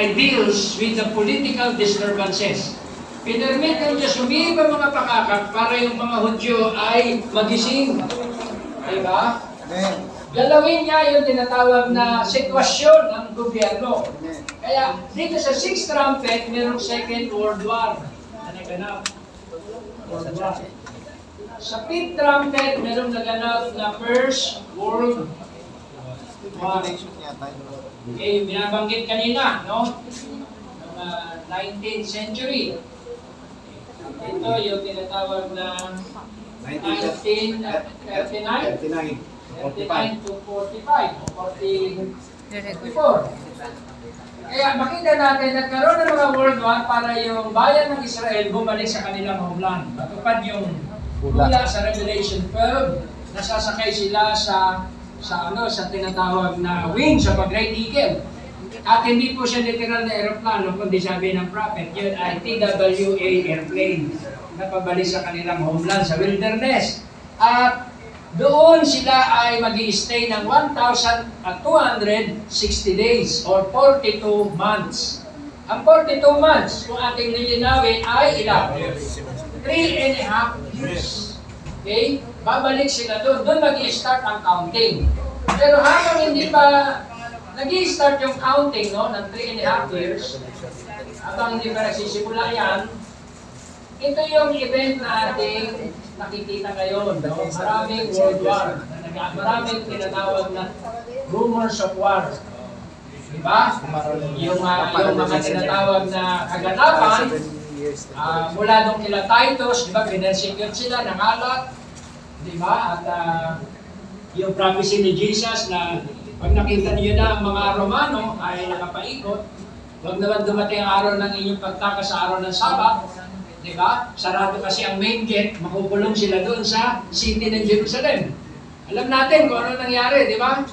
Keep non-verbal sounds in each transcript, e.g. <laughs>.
ay deals with the political disturbances. Pinermit ng Diyos umiiba mga pakakak para yung mga Hudyo ay magising. Diba? Amen. Galawin niya yung tinatawag na sitwasyon ng gobyerno. Kaya dito sa sixth trumpet, mayroong second world war na naganap. World war. Sa fifth trumpet, mayroong naganap na first world war. Okay, binabanggit kanina, no? Noong ah, 19th century. Ito yung tinatawag na 1939. 39. 39 to 45 o 44. Kaya makita natin nagkaroon ng mga world war para yung bayan ng Israel bumalik sa kanilang homeland. Matupad yung mula sa Revelation 12, nasasakay sila sa sa ano sa tinatawag na wings of a great eagle. At hindi po siya literal na aeroplano, kundi sabi ng prophet, yun ay TWA airplane na pabalik sa kanilang homeland, sa wilderness. At doon sila ay mag stay ng 1,260 days or 42 months. Ang 42 months, kung ating lilinawin, ay ilan? 3 and a half years. Okay? Babalik sila doon. Doon mag-start ang counting. Pero habang hindi pa nag-start yung counting no, ng 3 and a half years, habang hindi pa nagsisimula yan, ito yung event na ating nakikita ngayon. No? Maraming world war. Maraming tinatawag na rumors of war. Diba? Yung, ah, yung mga tinatawag na kaganapan, years. Ah, mula nung kila Titus, di ba, pinersecute sila, nangalat, di ba? At ah, yung prophecy ni Jesus na pag nakita niyo na ang mga Romano ay nakapaikot, huwag naman dumating ang araw ng inyong pagtaka sa araw ng Sabat, di ba? Sarado kasi ang main gate, makukulong sila doon sa city ng Jerusalem. Alam natin kung ano nangyari, di ba?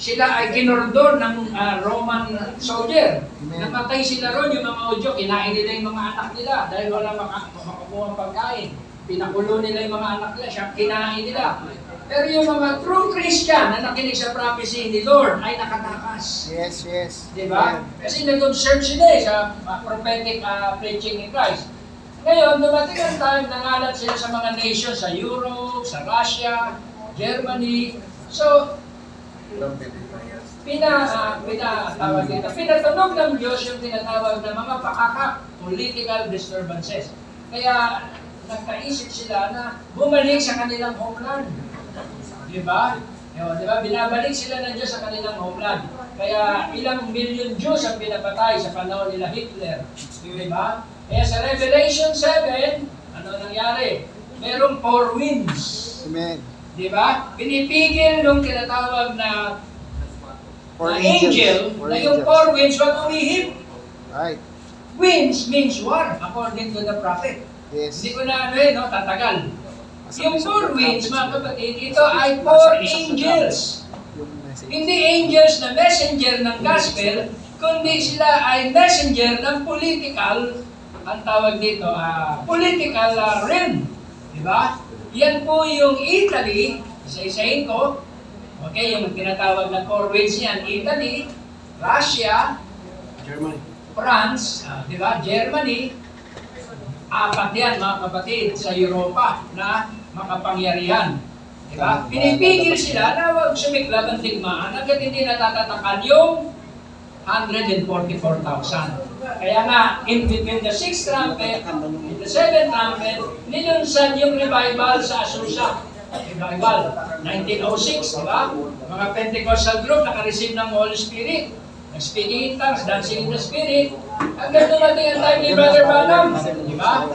Sila ay kinordon ng ah, Roman soldier. Amen. Namatay sila ron, yung mga Udyo, kinain nila yung mga anak nila dahil wala maka- makakuha ang pagkain. Pinakulo nila yung mga anak nila, siya kinain nila. Pero yung mga true Christian na nakinig sa prophecy ni Lord ay nakatakas. Yes, yes. Di ba? Kasi nag-observe sila eh sa uh, prophetic uh, preaching ni Christ. Ngayon, dumating ang time, nangalat sila sa mga nations, sa Europe, sa Russia, Germany. So, pina, uh, pina, tawag dito, pinatunog ng Diyos yung tinatawag na mga pakakak, political disturbances. Kaya, nagkaisip sila na bumalik sa kanilang homeland. Di ba? Yun, di ba? Binabalik sila ng Diyos sa kanilang homeland. Kaya ilang milyon Diyos ang pinapatay sa panahon nila Hitler. Di ba? Kaya sa Revelation 7, ano nangyari? Merong four winds. Amen. Di ba? Pinipigil nung tinatawag na, Four na angel, Four na yung angels. four winds wag umihip. Right. Winds means war, according to the prophet. Yes. Hindi ko na ano eh, no, tatagal. Yung four winds, mga kapatid, ito ay four angels. Yung. Hindi angels na messenger ng gospel, kundi sila ay messenger ng political, ang tawag dito, ah, political ah, realm. Di ba? Yan po yung Italy, isa-isahin ko, okay, yung tinatawag na four winds niyan, Italy, Russia, Germany. France, ah, di ba, Germany, apat yan mga kapatid sa Europa na makapangyarihan. Di ba? Pinipigil sila na huwag sumiklab ang digmaan. Hanggat hindi natatatakal yung 144,000. Kaya nga, in between the sixth trumpet and the seventh trumpet, nilunsad yung revival sa Azusa. Revival, 1906, di ba? Mga Pentecostal group naka-receive ng Holy Spirit. Nag-speaking in tongues, dancing in the Spirit. Hanggang dumating ang time ni Brother Branham. Di ba?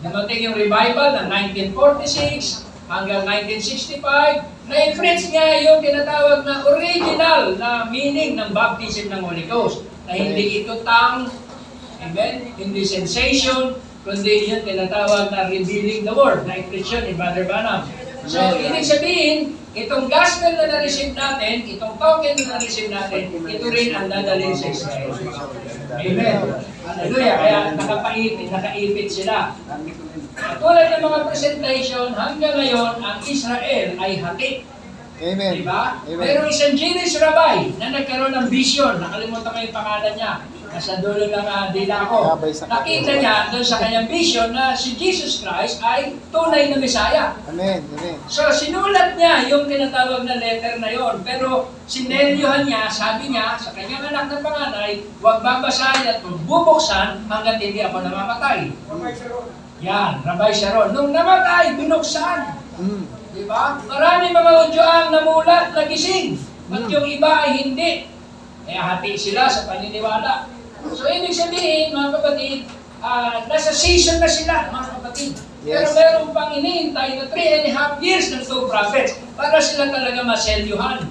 Dumating yung revival ng 1946 hanggang 1965. Na-preach niya yung tinatawag na original na meaning ng baptism ng Holy Ghost. Na hindi ito tang, amen, hindi sensation, kundi yung tinatawag na revealing the word. Na-preach yun ni Brother Branham. So, ibig sabihin, itong gospel na na-receive natin, itong token na na-receive natin, ito rin ang dadalhin sa Israel. Amen. Hallelujah. Kaya nakapaipit, nakaipit sila. Tulad ng mga presentation, hanggang ngayon, ang Israel ay hati. Amen. Diba? Amen. Pero isang Jewish rabbi na nagkaroon ng vision, nakalimutan ko yung pangalan niya, nasa dulo ng uh, dila ko. Nakita niya doon sa kanyang vision na si Jesus Christ ay tunay na Messiah. Amen. Amen. So, sinulat niya yung tinatawag na letter na yon. Pero, sineryohan niya, sabi niya, sa kanyang anak na panganay, huwag babasahin at huwag bubuksan hanggat hindi ako namamatay. Yan, Rabbi Sharon. Nung namatay, binuksan. Mm. Di ba? Marami mga Hudyo ang namulat, nagising. At yung iba ay hindi. Kaya hati sila sa paniniwala. So, ibig sabihin, mga kapatid, ah, nasa season na sila, mga kapatid. Pero Yes. meron pang inihintay na three and a half years ng two prophets para sila talaga maselyuhan.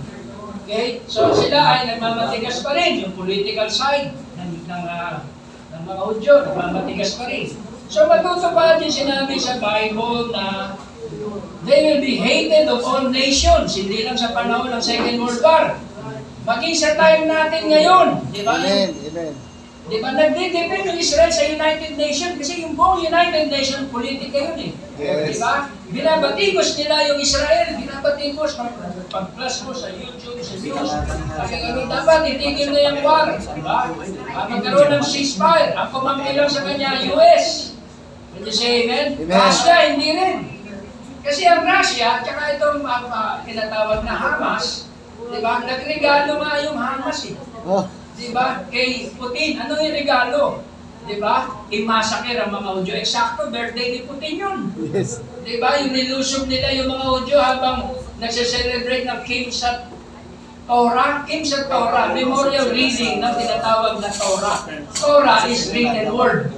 Okay? So, sila ay nagmamatigas pa rin, yung political side ng, ng, ah, ng mga Hudyo, nagmamatigas pa rin. So, matutupad yung sinabi sa Bible na They will be hated of all nations, hindi lang sa panahon ng Second World War. Maging sa time natin ngayon, di ba? Amen. Amen. Di ba? Nagdidepend yung Israel sa United Nations kasi yung buong United Nations politika yun eh. Di Yes. ba? Binabatikos nila yung Israel, binabatikos. Pag-plus mo sa YouTube, sa news, kasi ano dapat, itigil na yung war. Di ba? Ah, magkaroon ng ceasefire. Ang kumangkilang sa kanya, US. You say amen? Amen. Russia, hindi rin. Kasi ang Russia, tsaka itong uh, uh, tinatawag na Hamas, di ba? Nagregalo nga yung Hamas eh. Oh. Di ba? Kay Putin, ano yung regalo? Di ba? I-massacre ang mga Udyo. Eksakto, birthday ni Putin yun. Yes. Di ba? Yung nilusob nila yung mga Udyo habang nagse-celebrate ng Kim sa Torah. Kim sa Torah, memorial reading ng tinatawag na Torah. Torah is written word.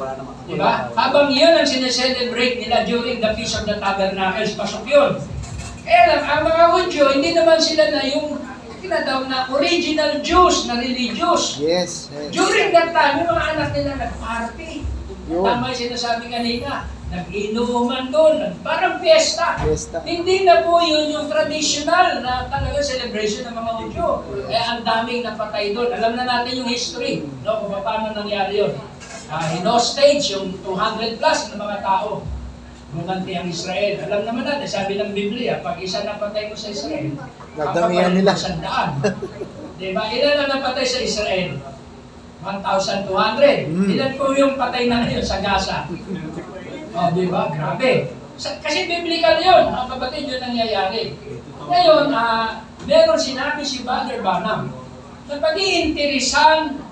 Di ba? Habang yun ang sineselebrate nila during the Feast of the Tabernacles, pasok yun. Kaya lang, ang mga Hudyo, hindi naman sila na yung tinatawag na original Jews, na religious. Yes. yes. During that time, yung mga anak nila nag-party. Yun. Tama yung sinasabi kanina. Nag-inuman doon, parang fiesta. Fiesta. Hindi na po yun yung traditional na talaga celebration ng mga Hudyo. Kaya ang daming napatay doon. Alam na natin yung history, no, kung paano nangyari yun. Uh, in stage, yung 200 plus na mga tao, gumanti ang Israel. Alam naman natin, sabi ng Biblia, pag isa napatay mo sa Israel, papapalit nila. mo sa daan. diba? Ilan ang napatay sa Israel? 1,200. Mm. Ilan po yung patay na ngayon sa Gaza? Oh, di ba? Grabe. Sa, kasi biblical yun. Mga kapatid, yun nangyayari. Ngayon, ah, meron sinabi si Brother Branham na pag-iinteresan,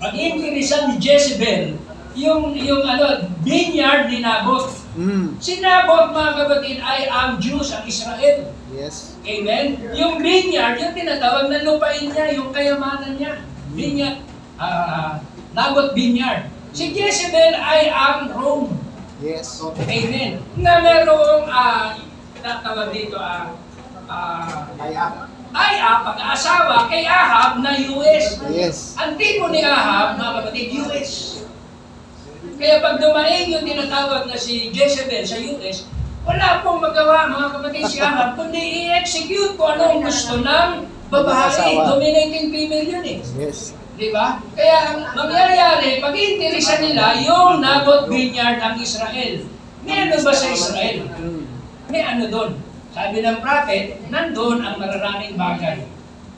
pag-iinteresan ni Jezebel, yung, yung ano, vineyard ni Nabot. Mm. Si Nabot, mga kapatid, ay ang Jews, ang Israel. Yes. Amen? Yung vineyard, yung tinatawag na lupain niya, yung kayamanan niya. Vineyard, ah, Nabot Vineyard. Si Jezebel ay ang Rome. Yes. Amen. Na merong, ah, tatawag dito, ah, ah, Ay, ah. ay ah, pag-aasawa kay Ahab. Yes. Ang tipo ni Ahab, mga kapatid, US. Kaya pag dumaing yung tinatawag na si Jezebel sa US, wala pong magawa mga kapatid si Ahab, kundi i-execute kung ano ang gusto ng babae. Dominating female yun eh. Yes. Di ba? Kaya ang mangyayari, pag interesa nila yung Nabot Vineyard ang Israel. May ano ba sa Israel? May ano doon? Sabi ng prophet, nandun ang mararaming bagay.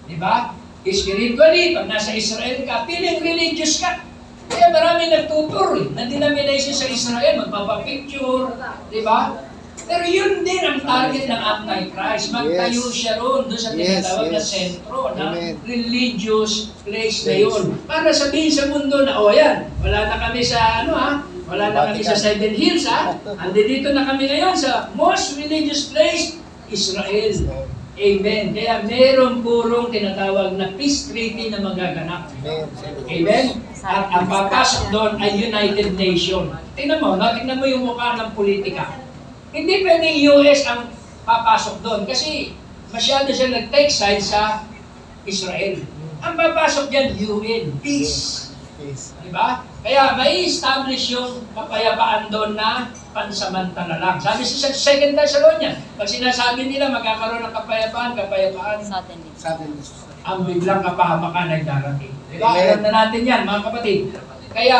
Di ba? Spiritually, pag nasa Israel ka, feeling religious ka. Kaya marami nagtutur eh, na denomination sa Israel, magpapapicture, di ba? Pero yun din ang target ng Antichrist. Magtayo Yes. siya roon, doon sa Yes, tinatawag na yes. sentro na Amen. religious place na yun. Para sabihin sa mundo na, oh yan, wala na kami sa ano ha, wala na kami sa Seven Hills ha, <laughs> andi dito na kami ngayon sa most religious place, Israel. Amen. Kaya meron purong tinatawag na peace treaty na magaganap. Amen. Amen? At ang papasok doon ay United Nation. Tingnan mo, no? tingnan mo yung mukha ng politika. Hindi pwedeng US ang papasok doon kasi masyado siya nag-take side sa Israel. Ang papasok dyan, UN, peace. Yes. Di ba? Kaya may establish yung kapayapaan doon na pansamantala lang. Sabi sa 2 Thessalonians, pag sinasabi nila magkakaroon ng kapayapaan, kapayapaan, Suddenly. Suddenly. ang biglang kapahamakan ay darating. Di ba? Amen. Alam na natin yan, mga kapatid. Kaya,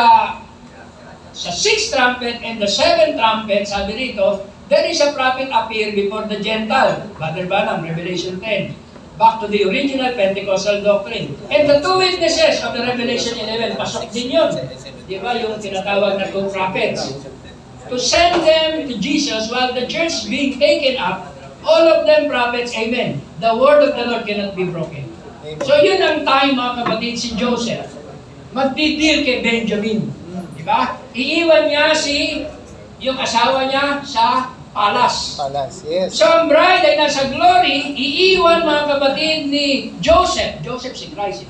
sa sixth trumpet and the seventh trumpet, sabi rito, there is a prophet appear before the Gentile. Brother Banam, Revelation 10. Back to the original Pentecostal doctrine. And the two witnesses of the Revelation 11, pasok din yun. Di ba yung tinatawag na two prophets? To send them to Jesus while the church being taken up, all of them prophets, amen. The word of the Lord cannot be broken. So yun ang time mga kapatid si Joseph. Magdidil kay Benjamin. Di ba? Iiwan niya si yung asawa niya sa palace. Palas. Yes. So ang bride ay nasa glory, iiwan mga kapatid ni Joseph, Joseph si Christ,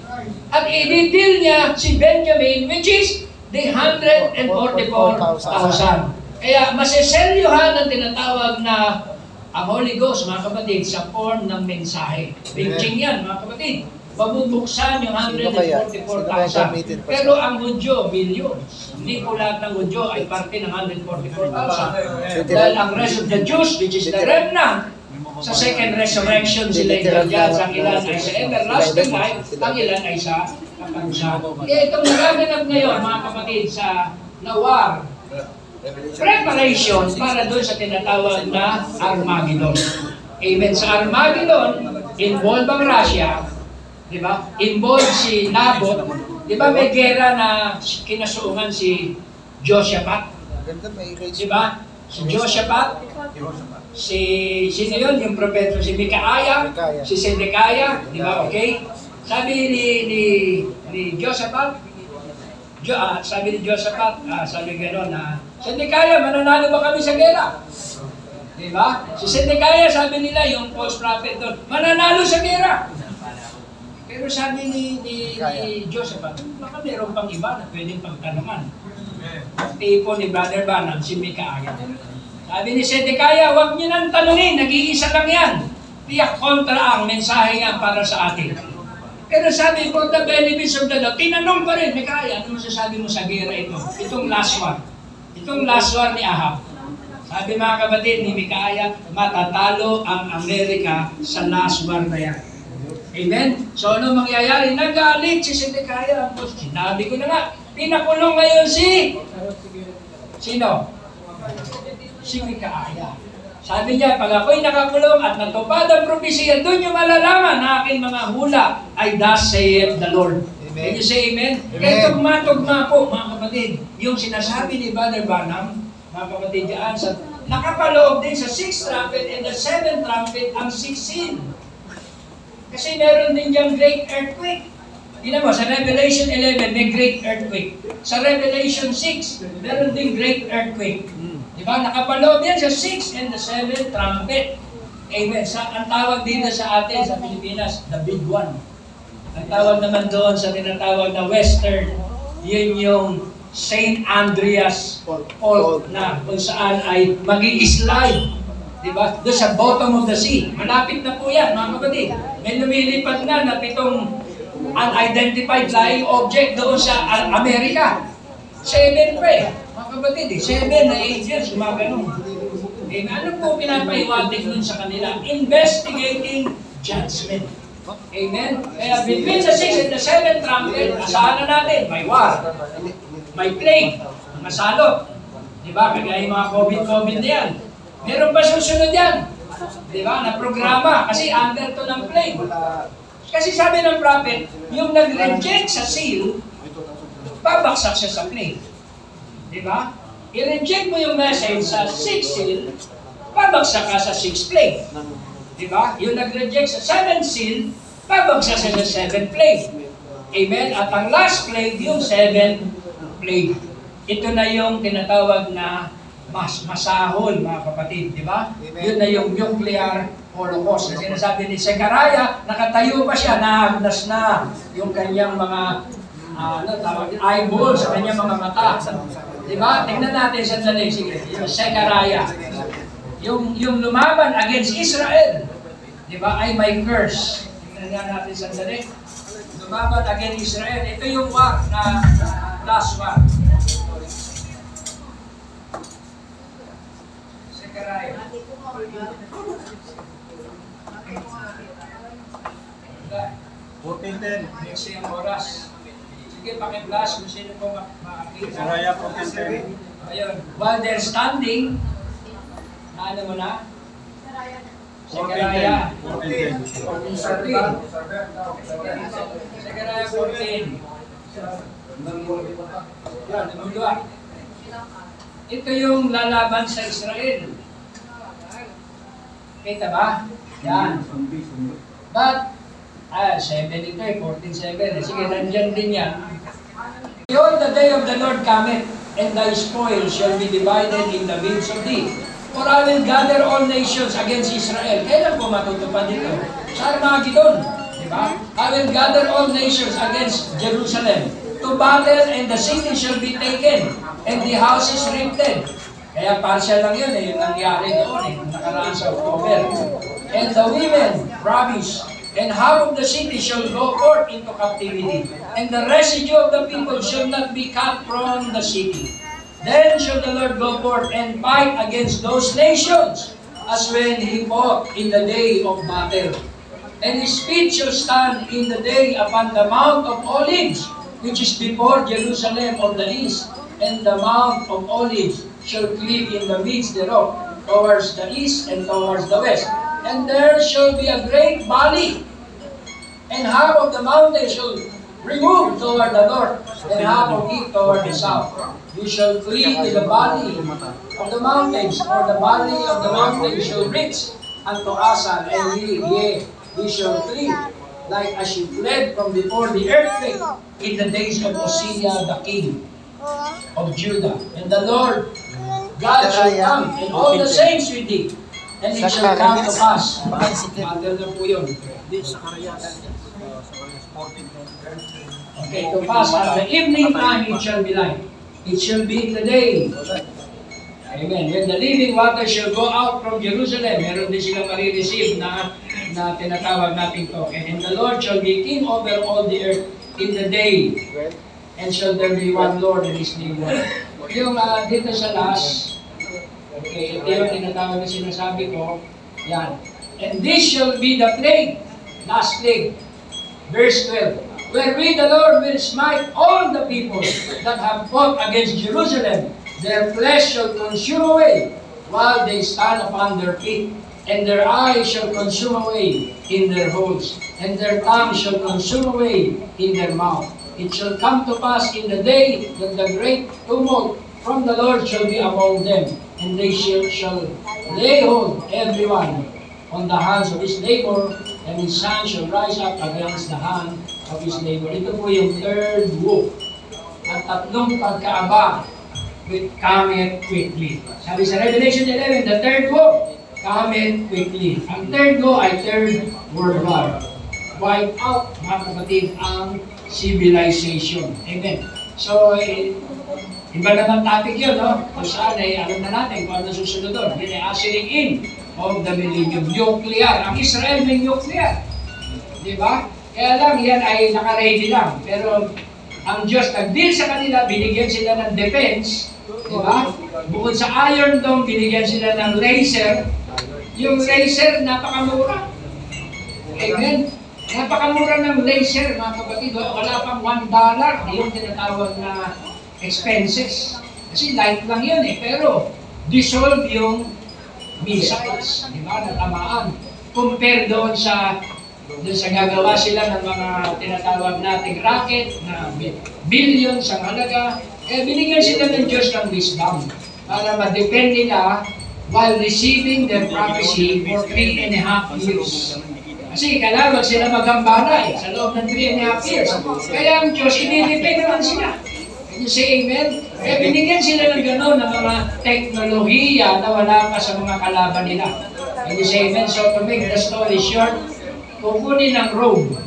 at ididil niya si Benjamin, which is the 144,000. Kaya maseselyuhan ang tinatawag na ang Holy Ghost, mga kapatid, sa form ng mensahe. Benching yan, mga kapatid. Mabubuksan yung Sino kaya? Sino kaya 144,000. gamitin pa Pero ang Hudyo, millions. Hindi po lahat ng Hudyo ay parte ng 144,000. Dahil ang rest of the Jews, which is the remnant, sa second resurrection sila ilalagyan sa ilan ay sa everlasting life, ang ilan ay sa kapansa. Kaya itong nagaganap ngayon, mga kapatid, sa Nawar, preparation para doon sa tinatawag na Armageddon. Amen. Sa Armageddon, involved ang Russia, di ba? Involved si Nabot, di ba may gera na kinasuungan si Josaphat, di ba? Si Josaphat, si sino yun? Yung propeta si Mikaaya, Micaiah. si Sedekaya, di ba? Okay? Sabi ni ni ni Josaphat, jo, ah, sabi ni Josaphat, ah, sabi gano'n na, Sedekaya, mananalo ba kami sa gera? Di ba? Si Sedekaya, sabi nila, yung false prophet doon, mananalo sa gera. Pero sabi ni, ni, ni Josephat, baka meron pang iba na pwedeng pagtanungan. Tipo ni Brother Banam, si Mikaaya. Sabi ni Sedekaya, huwag niyo nang tanungin, nag-iisa lang yan. Tiyak kontra ang mensahe nga para sa atin. Pero sabi ko, the benefits of the law, tinanong pa rin, Mikaaya, ano masasabi mo sa gera ito? Itong last one. Itong last one ni Ahab. Sabi mga kapatid ni Mikaaya, matatalo ang Amerika sa last war na yan. Amen? So ano mangyayari? Nagalit si Sedekaya. Sinabi ko na nga, pinakulong ngayon si... Sino? Si Mikaaya. Sabi niya, pag ako'y nakakulong at natupad ang propesya, doon yung malalaman na aking mga hula ay thus saith the Lord. Amen. Can you say amen? Amen. Kaya tugma-tugma po, mga kapatid, yung sinasabi ni Brother Branham, mga kapatid diyan, sa, nakapaloob din sa sixth trumpet and the seventh trumpet ang sixth. Kasi meron din diyang great earthquake. Tingnan mo, sa Revelation 11, may great earthquake. Sa Revelation 6, meron din great earthquake. Di ba? Nakapaloob yan sa 6 and the 7th trumpet. Amen. Sa, ang tawag dito sa atin, sa Pilipinas, the big one. Ang tawag naman doon sa tinatawag na western, yun yung St. Andreas Fault na kung saan ay mag slide Di ba? Doon sa bottom of the sea. Malapit na po yan, mga kapatid. May lumilipad na na pitong unidentified flying object doon sa Amerika. Seven pa eh. Mga kapatid eh. Seven na angels, gumaganon. Eh, ano po pinapaiwatig nun sa kanila? Investigating judgment. Amen? Kaya between the six and the seven trumpet, asahan na natin, may war, may plague, mga salot. Di ba? Kagaya yung mga COVID-COVID na yan. Meron pa susunod yan. Di ba? Na programa. Kasi under to ng plague. Kasi sabi ng prophet, yung nag-reject sa seal, babaksak siya sa plague. Di ba? I-reject mo yung message sa sixth seal, babaksak ka sa sixth plague. Di ba? Yung nag-reject sa seventh seal, babagsak siya sa seventh plague. Amen? At ang last plague, yung seventh plague. Ito na yung tinatawag na mas masahol, mga kapatid, di ba? Amen. Yun na yung nuclear holocaust. Na sinasabi ni Zechariah, nakatayo pa siya, nahagdas na yung kanyang mga ah, ano, tawag, eyeball sa kanyang mga mata. Di ba? Tingnan natin sandali. Sige, yung Zechariah. Yung, yung lumaban against Israel, di ba, ay may curse. Tingnan nga natin sandali. Lumaban against Israel. Ito yung war na last war. 1410. Next yung oras. Sige, pakiblas kung sino po mak- makakita. Saraya 1410. Ayun. While they're standing, na ano mo na? 1410. 14. Zechariah 14. Yan, numero Ito yung lalaban sa Israel. Kita ba? Yan. But, ah, 7 ito eh, 14.7. Sige, nandyan din yan. Behold, the day of the Lord cometh, and thy spoil shall be divided in the midst of thee. For I will gather all nations against Israel. Kailan po matutupad ito? Sa Armageddon. Di ba? I will gather all nations against Jerusalem to battle and the city shall be taken and the houses ripped. Kaya partial lang yun eh, yung nangyari doon eh, And the women ravished, and half of the city shall go forth into captivity, and the residue of the people shall not be cut from the city. Then shall the Lord go forth and fight against those nations, as when he fought in the day of battle. And his feet shall stand in the day upon the Mount of Olives, which is before Jerusalem on the east, and the Mount of Olives shall cleave in the midst thereof, towards the east and towards the west. And there shall be a great valley, and half of the mountain shall remove toward the north, and half of it toward the south. You shall to the valley of the mountains, or the valley of the mountains shall reach unto Asan, and ye, yea, ye shall flee, like as ye fled from before the earthquake in the days of Uzziah the king of Judah. And the Lord God shall come, and all the saints with thee, and it shall come to pass. Matter na po yun. Okay, to pass at the evening time it shall be light. It shall be in the day. Amen. When the living water shall go out from Jerusalem, meron din silang marireceive na, na tinatawag natin to. And the Lord shall be king over all the earth in the day. And shall there be one Lord and His name. Yung ah, dito sa last, okay, ito yung tinatawag na sinasabi ko, yan. And this shall be the plague, last plague, verse 12. Wherewith the Lord will smite all the people that have fought against Jerusalem. Their flesh shall consume away while they stand upon their feet. And their eyes shall consume away in their holes. And their tongue shall consume away in their mouth. It shall come to pass in the day that the great tumult from the Lord shall be among them. And they shall, shall lay hold everyone on the hands of his neighbor, and his hand shall rise up against the hand of his neighbor. Ito po yung third woe. Ang tatlong pagkaaba with cometh quickly. Sabi sa Revelation 11, the third woe, cometh quickly. Ang third woe ay third world war. Wipe out, mga kapatid, ang civilization. Amen. So, eh, Iba naman topic yun, no? Kung saan ay alam na natin kung ano susunod doon. Yun ay ushering in of the millennium. Nuclear. Ang Israel may nuclear. Di ba? Kaya lang, yan ay naka-ready lang. Pero ang Diyos nag-deal sa kanila, binigyan sila ng defense. Di ba? Bukod sa Iron Dome, binigyan sila ng laser. Yung laser, napakamura. Amen? Napakamura ng laser, mga kapatid. Wala pang $1 dollar. Yung tinatawag na expenses. Kasi light lang yun eh. Pero dissolve yung missiles, di ba, na tamaan. Compare doon sa doon sa gagawa sila ng mga tinatawag nating rocket na bi- billion sa halaga. Eh, binigyan sila ng Diyos ng wisdom para ma-depend nila while receiving their prophecy for three and a half years. Kasi kailangan sila magambala eh, sa loob ng three and a half years. Kaya ang Diyos, inilipay naman sila. You say amen? Kaya binigyan sila ng gano'n ng mga teknolohiya na wala pa sa mga kalaban nila. Can you say amen? So to make the story short, kukunin ng Rome,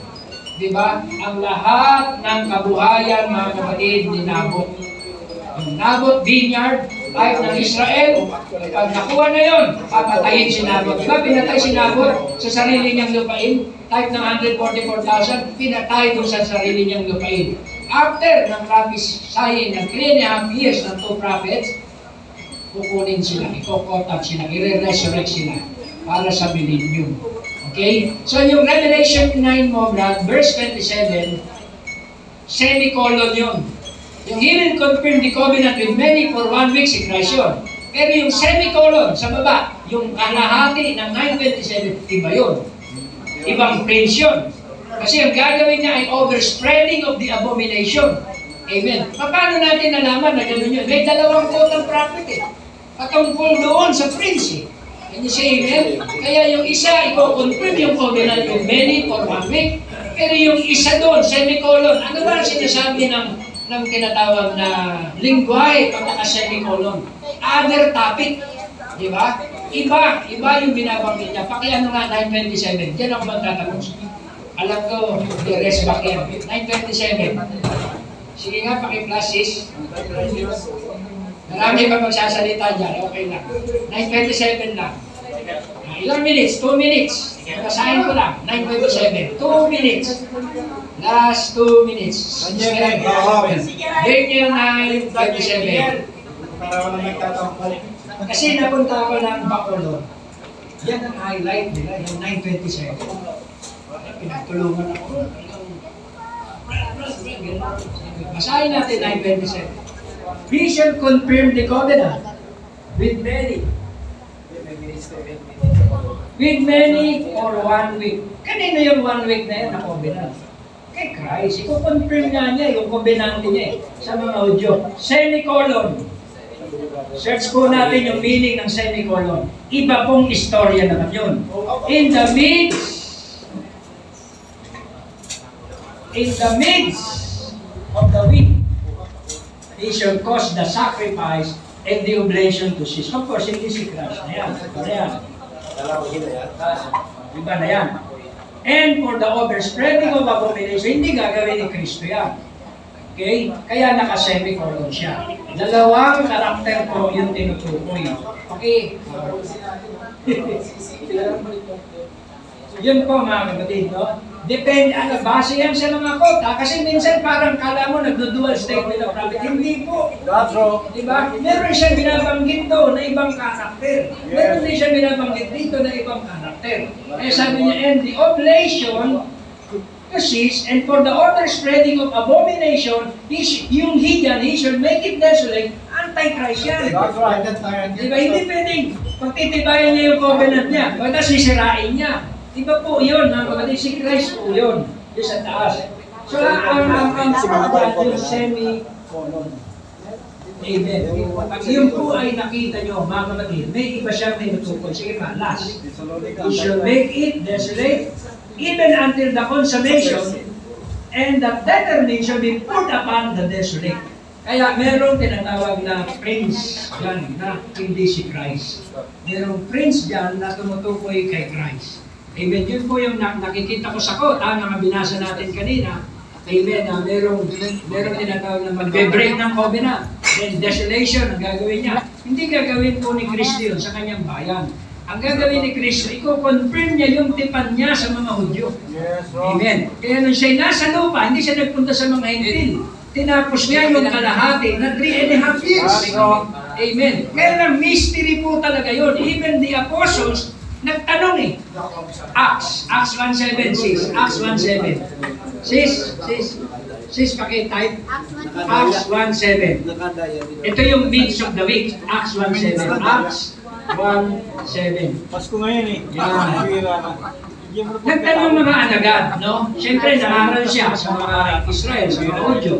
di ba? Ang lahat ng kabuhayan, mga kapatid, ninabot. Yung nabot vineyard, kahit ng Israel, pag nakuha na yon, papatayin si Nabot. Di ba pinatay si Nabot sa sarili niyang lupain? Type ng 144,000, pinatay doon sa sarili niyang lupain. After ng prophesying ng 3 and a half years ng two prophets, kukunin sila, ikokotat sila, i-resurrect sila para sa millennium. Okay? So yung Revelation 9 mo, Brad, verse 27, semicolon yun. Yung he will confirm the covenant with many for one week yun. Pero yung semicolon sa baba, yung kalahati ng 927, iba yun. Ibang prince yun. Kasi ang gagawin niya ay overspreading of the abomination. Amen. Paano natin nalaman na gano'n yun? May dalawang quote ng prophet eh. Patungkol doon sa prince eh. Can you say amen? Kaya yung isa, i-confirm yung covenant yung many for one week. Pero yung isa doon, semicolon, ano ba ang sinasabi ng ng tinatawag na lingwahe pag naka-semicolon? Other topic. Di ba? Iba, iba yung binabanggit niya. Pakiano nga 927. Diyan ako magtatapos. Alam ko, the rest back yan. 927. Sige nga, paki-plus sis. Marami pa magsasalita dyan. Okay lang. 927 lang. Ilang minutes? 2 minutes. Basahin ko lang. 927. 2 minutes. Last 2 minutes. Daniel, oo. Daniel 927. Para wala nagtatangkol. Kasi napunta ako ng Bacolod. Yan ang highlight nila, yung 927. Pinagtulungan ako. Basahin natin 927. We shall confirm the covenant with many. With many for one week. Kanino yung one week na yun na covenant? Kay Christ. Iko-confirm nga niya yung covenant niya eh, sa mga audio. Semicolon. Search po natin yung meaning ng semicolon. Iba pong istorya naman yun. In the midst, in the midst of the week, he shall cause the sacrifice and the oblation to cease. Of course, hindi si Christ na yan. Iba na yan. Iba na yan. And for the overspreading of abomination, hindi gagawin ni Kristo yan. Okay? Kaya naka-semicolon siya. Dalawang karakter po yung tinutukoy. Okay? <laughs> Yun po mga kapatid, no? Depende, ano, base yan sa mga kota. Kasi minsan parang kala mo nagdo-dual statement of prophet. Hindi po. That's true. Diba? Meron siyang binabanggit doon na ibang karakter. Meron din siyang binabanggit dito na ibang karakter. Kaya sabi niya, and the oblation to cease, and for the order spreading of abomination, sh- yung hidden, he shall make it desolate, anti-Christ yan. That's right. That's right. Diba? Hindi pwedeng pagtitibayan niya yung covenant niya, pagka sisirain niya. Iba po yun, mga kapatid, si Christ po yun. Yung sa taas. So, ang ang ang ang yung semi-colon. Amen. Pag yun po ay nakita nyo, mga kapatid, may iba siyang tinutukoy. Sige pa, last. He shall make it desolate, even until the consummation, and the determination be put upon the desolate. Kaya merong tinatawag na prince dyan na hindi si Christ. Merong prince dyan na tumutukoy kay Christ. Amen. Yun po yung nak- nakikita ko sa kota na binasa natin kanina. Amen. Na merong, merong tinatawag na magbe-break ng covenant. Then desolation ang gagawin niya. Hindi gagawin po ni Kristo yun sa kanyang bayan. Ang gagawin ni Kristo, i-confirm niya yung tipan niya sa mga Hudyo. Yes. Amen. Kaya nung siya'y nasa lupa, hindi siya nagpunta sa mga Hentil. Tinapos niya yung kalahati na three and a half years. Amen. Kaya lang, mystery po talaga yun. Even the apostles, nagtanong eh. Acts, Acts 1.7, sis. Acts 1.7. Sis, sis, sis, pakitype. Acts 1.7. Ito yung midst of the week. Acts 1.7. Acts 1.7. Pasko ngayon eh. Na Nagtanong mga alagad, no? Siyempre, nangaral siya sa mga Israel, sa mga Udyo.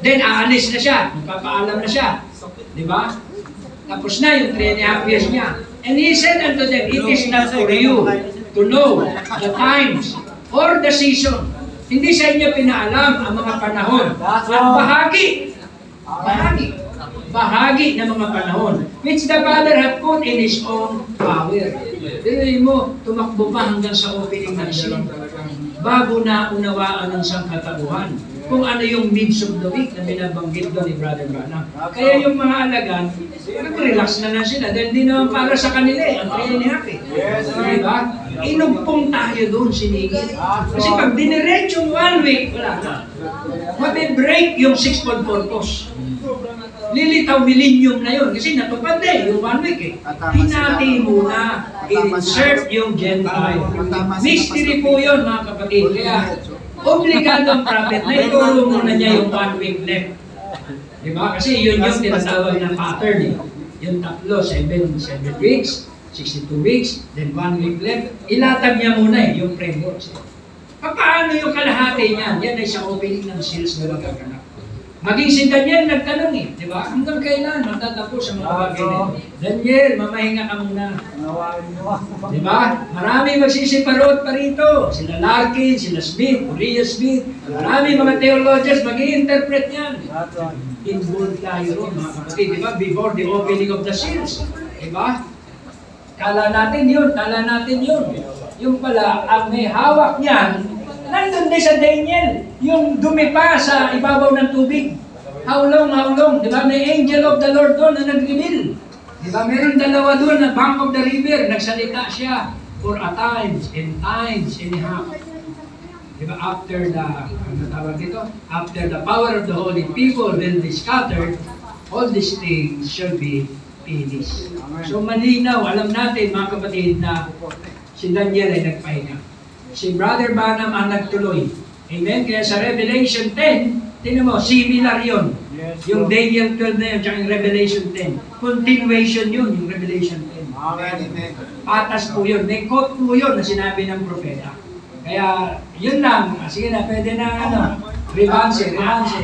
Then, aalis na siya. Magpapaalam na siya. Di ba? Tapos na yung three and a half years niya. And he said unto them, It is not for you to know the times or the season. Hindi sa inyo pinaalam ang mga panahon. At bahagi, bahagi, bahagi ng mga panahon which the Father had put in His own power. Dili mo, tumakbo pa hanggang sa opening ng scene bago na unawaan ng sangkatauhan kung ano yung midst of the week na binabanggit doon ni Brother Branham. Kaya yung mga alagan, nag-relax na lang sila dahil di naman para sa kanila eh, ang kaya ni Happy. Di ba? Inugpong tayo doon, sinigit. Kasi pag diniretso one week, wala na. Mabe-break yung six-fold purpose. Lilitaw millennium na yun kasi natupad na eh, yung one week eh. Hinati muna, i-insert yung Gentile. Mystery po yun mga kapatid. Kaya, obligado ang prophet na ituro muna niya yung one week left. Di ba? Kasi yun yung tinatawag na pattern eh. Yung tatlo, seven, seven weeks, 62 weeks, then one week left. Ilatag niya muna eh, yung frameworks. Paano yung kalahati niyan? Yan ay sa opening ng seals na magaganap. Maging si Daniel nagtanong eh, di ba? Hanggang kailan matatapos ang mga bagay na ito? Daniel, mamahinga ka muna. Di ba? Marami magsisiparot pa rito. Sila Larkin, sila Smith, Uriah Smith. Marami mga theologians mag interpret yan. Involved tayo ron, mga kapatid. Di ba? Before the opening of the seals. Di ba? Kala natin yun, kala natin yun. Yung pala, ang may hawak niyan, nandun din sa Daniel. Yung dumi pa sa ibabaw ng tubig. How long, how long? Di ba? May angel of the Lord doon na nag-reveal. Di ba? Meron dalawa doon na bank of the river. Nagsalita siya for a times and times and a half. Di ba? After the, ano tawag dito? After the power of the holy people will be scattered, all these things shall be finished. So malinaw, alam natin mga kapatid na si Daniel ay nagpahinga. Si Brother Banham ang nagtuloy. Amen? Kaya sa Revelation 10, tingnan mo, similar yun. Yes, Yung. Daniel 12 na yun, tsaka yung Revelation 10. Continuation yun, yung Revelation 10. Amen. Amen. Patas po yun. May quote po yun na sinabi ng propeta. Kaya, yun lang. Sige na, pwede na ano. Revanse, revanse.